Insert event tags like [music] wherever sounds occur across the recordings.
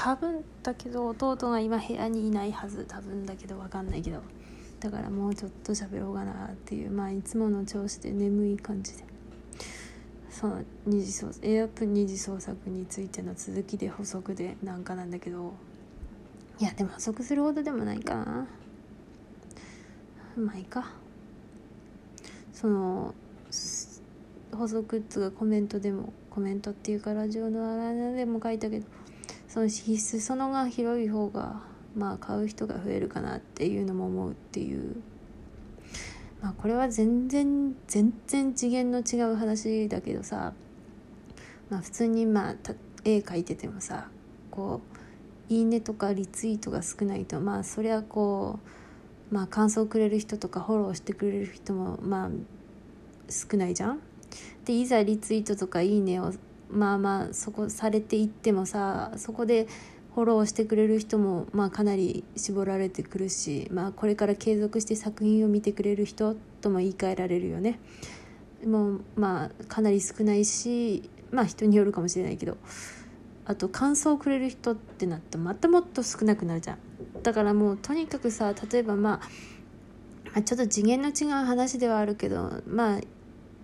多分だけど弟が今部屋にいないはず。多分だけど分かんないけど。だからもうちょっと喋ろうかなっていう。まあいつもの調子で眠い感じで。その二次創エアプ二次創作についての続きで補足でなんかなんだけど。いやでも補足するほどでもないかな。まあいいか。その補足っつうかコメントでもコメントっていうかラジオのあれでも書いたけど。その必須そのが広い方がまあ買う人が増えるかなっていうのも思うっていうまあこれは全然全然次元の違う話だけどさまあ普通にまあ絵描いててもさこういいねとかリツイートが少ないとまあそりゃこうまあ感想くれる人とかフォローしてくれる人もまあ少ないじゃん？でいざリツイートとかいいねをまあまあそこされていってもさそこでフォローしてくれる人も、まあ、かなり絞られてくるし、まあ、これから継続して作品を見てくれる人とも言い換えられるよね。もうまあかなり少ないしまあ人によるかもしれないけどあと感想をくれる人ってなってまたもっと少なくなるじゃんだからもうとにかくさ例えばまあちょっと次元の違う話ではあるけどまあ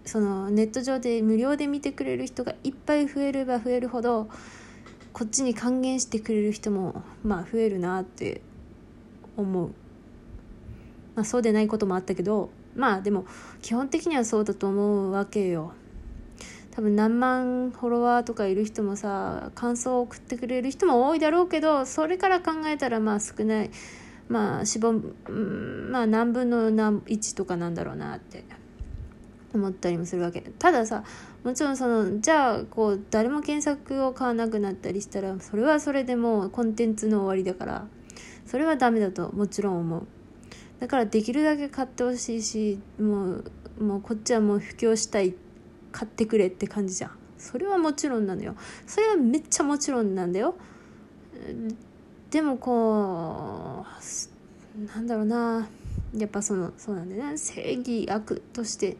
そのネット上で無料で見てくれる人がいっぱい増えれば増えるほどこっちに還元してくれる人もまあ増えるなって思う、まあ、そうでないこともあったけどまあでも基本的にはそうだと思うわけよ。多分何万フォロワーとかいる人もさ感想を送ってくれる人も多いだろうけどそれから考えたらまあ少ない。まあ死亡まあ何分の何1とかなんだろうなって。思ったりもするわけ。たださもちろんそのじゃあこう誰も検索を買わなくなったりしたらそれはそれでもうコンテンツの終わりだからそれはダメだともちろん思う。だからできるだけ買ってほしいしもうもうこっちはもう布教したい買ってくれって感じじゃん。それはもちろんなのよ。それはめっちゃもちろんなんだよ。でもこうなんだろうな。やっぱそのそうなんだよね正義悪として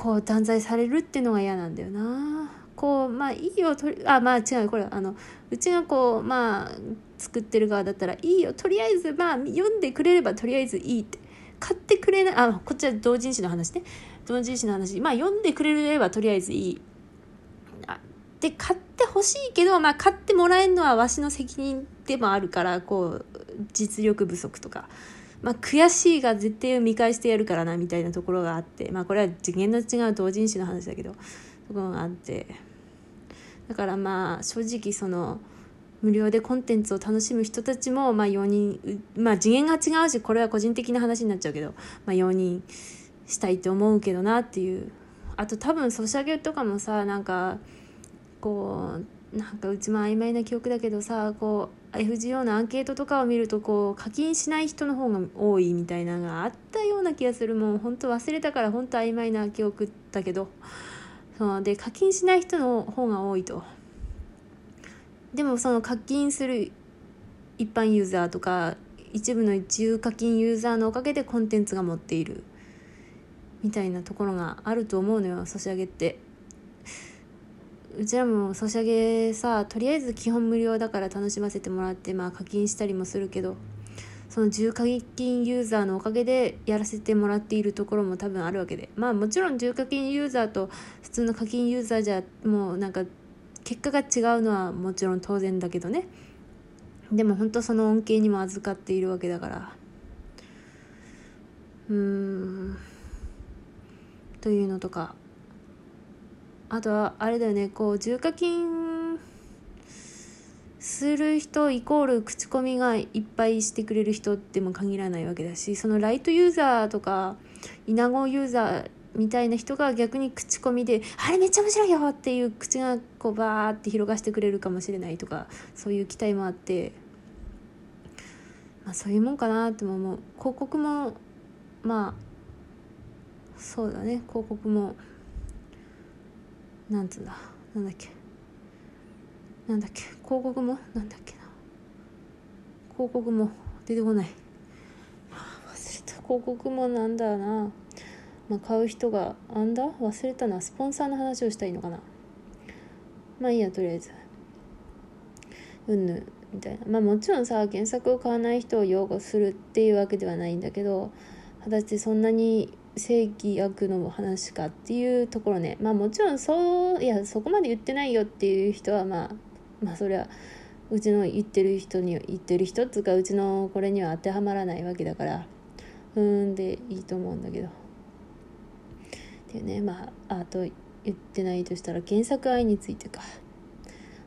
こう断罪されるっていうのが嫌なんだよな。こうまあいいよとりあまあ違うこれあのうちがこうまあ作ってる側だったらいいよとりあえずまあ読んでくれればとりあえずいいって。買ってくれないあこっちは同人誌の話ね。同人誌の話。まあ読んでくれればとりあえずいい。で買ってほしいけどまあ買ってもらえるのはわしの責任でもあるからこう実力不足とか。まあ、悔しいが絶対見返してやるからなみたいなところがあってまあこれは次元の違う同人誌の話だけどところがあって。だからまあ正直その無料でコンテンツを楽しむ人たちもまあ容認まあ次元が違うしこれは個人的な話になっちゃうけど、まあ、容認したいと思うけどなっていう。あと多分ソシャゲとかもさなんかこうなんかうちも曖昧な記憶だけどさこう FGO のアンケートとかを見るとこう課金しない人の方が多いみたいなのがあったような気がする。もう本当忘れたから本当曖昧な記憶だけど。そうで課金しない人の方が多いと。でもその課金する一般ユーザーとか一部の一流課金ユーザーのおかげでコンテンツが持っている。みたいなところがあると思うのよ差し上げって。うちらもソシャゲさとりあえず基本無料だから楽しませてもらってまあ課金したりもするけどその重課金ユーザーのおかげでやらせてもらっているところも多分あるわけでまあもちろん重課金ユーザーと普通の課金ユーザーじゃもうなんか結果が違うのはもちろん当然だけどね。でも本当その恩恵にも預かっているわけだから。うーん。というのとか。あとはあれだよねこう重課金する人イコール口コミがいっぱいしてくれる人っても限らないわけだしそのライトユーザーとかイナゴユーザーみたいな人が逆に口コミで「あれめっちゃ面白いよ!」っていう口がこうバーって広がしてくれるかもしれないとかそういう期待もあって、まあ、そういうもんかなっても思う広告もまあそうだね広告も。なんつうんだ？なんだっけ？なんだっけ？広告も？なんだっけな？広告も？出てこない。忘れた。広告もなんだな。まあ買う人があんだ？忘れたな。スポンサーの話をしたいのかな。まあいいやとりあえず。うんぬみたいな。まあもちろんさ原作を買わない人を擁護するっていうわけではないんだけど果たしてそんなに正義悪の話かっていうところね。まあもちろんそういやそこまで言ってないよっていう人はまあまあそれはうちの言ってる人に言ってる人っつうかうちのこれには当てはまらないわけだからうんでいいと思うんだけど。っていうね。まああと言ってないとしたら原作愛についてか。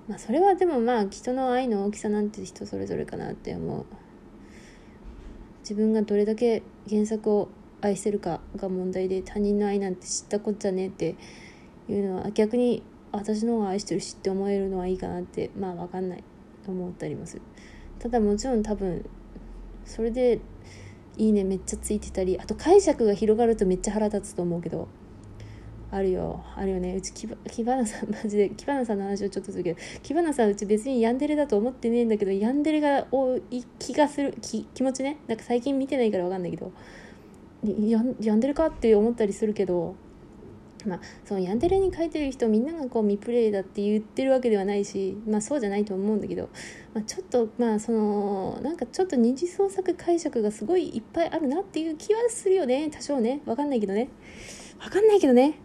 まあそれはでもまあ人の愛の大きさなんて人それぞれかなって思う。自分がどれだけ原作を愛してるかが問題で他人の愛なんて知ったこっちゃねっていうのは逆に私の方が愛してるしって思えるのはいいかなってまあ分かんないと思ったりもす。るただもちろん多分それでいいねめっちゃついてたりあと解釈が広がるとめっちゃ腹立つと思うけどあるよあるよね。うちキバナさん [laughs] マジでキバナさんの話をちょっとするけどキバナさんうち別にヤンデレだと思ってねえんだけどヤンデレが多い気がする気気持ちね。なんか最近見てないから分かんないけどやんヤンデレかって思ったりするけどまあ、そのヤンデレに書いてる人みんながこう未プレイだって言ってるわけではないし、まあ、そうじゃないと思うんだけど、まあ、ちょっとまあそのなんかちょっと二次創作解釈がすごいいっぱいあるなっていう気はするよね。多少ね。分かんないけどね。分かんないけどね。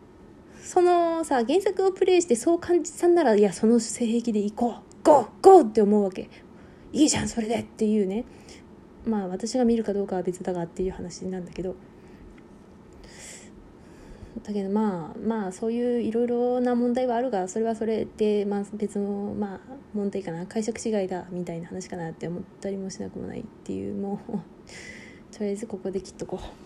そのさ原作をプレイしてそう感じたんならいやその性癖で行こう。ゴーゴーって思うわけ。いいじゃんそれでっていうね。まあ私が見るかどうかは別だがっていう話なんだけど。だけどまあまあそういういろいろな問題はあるがそれはそれで、まあ、別のまあ問題かな解釈違いだみたいな話かなって思ったりもしなくもないっていうもう [laughs] とりあえずここで切っとこう。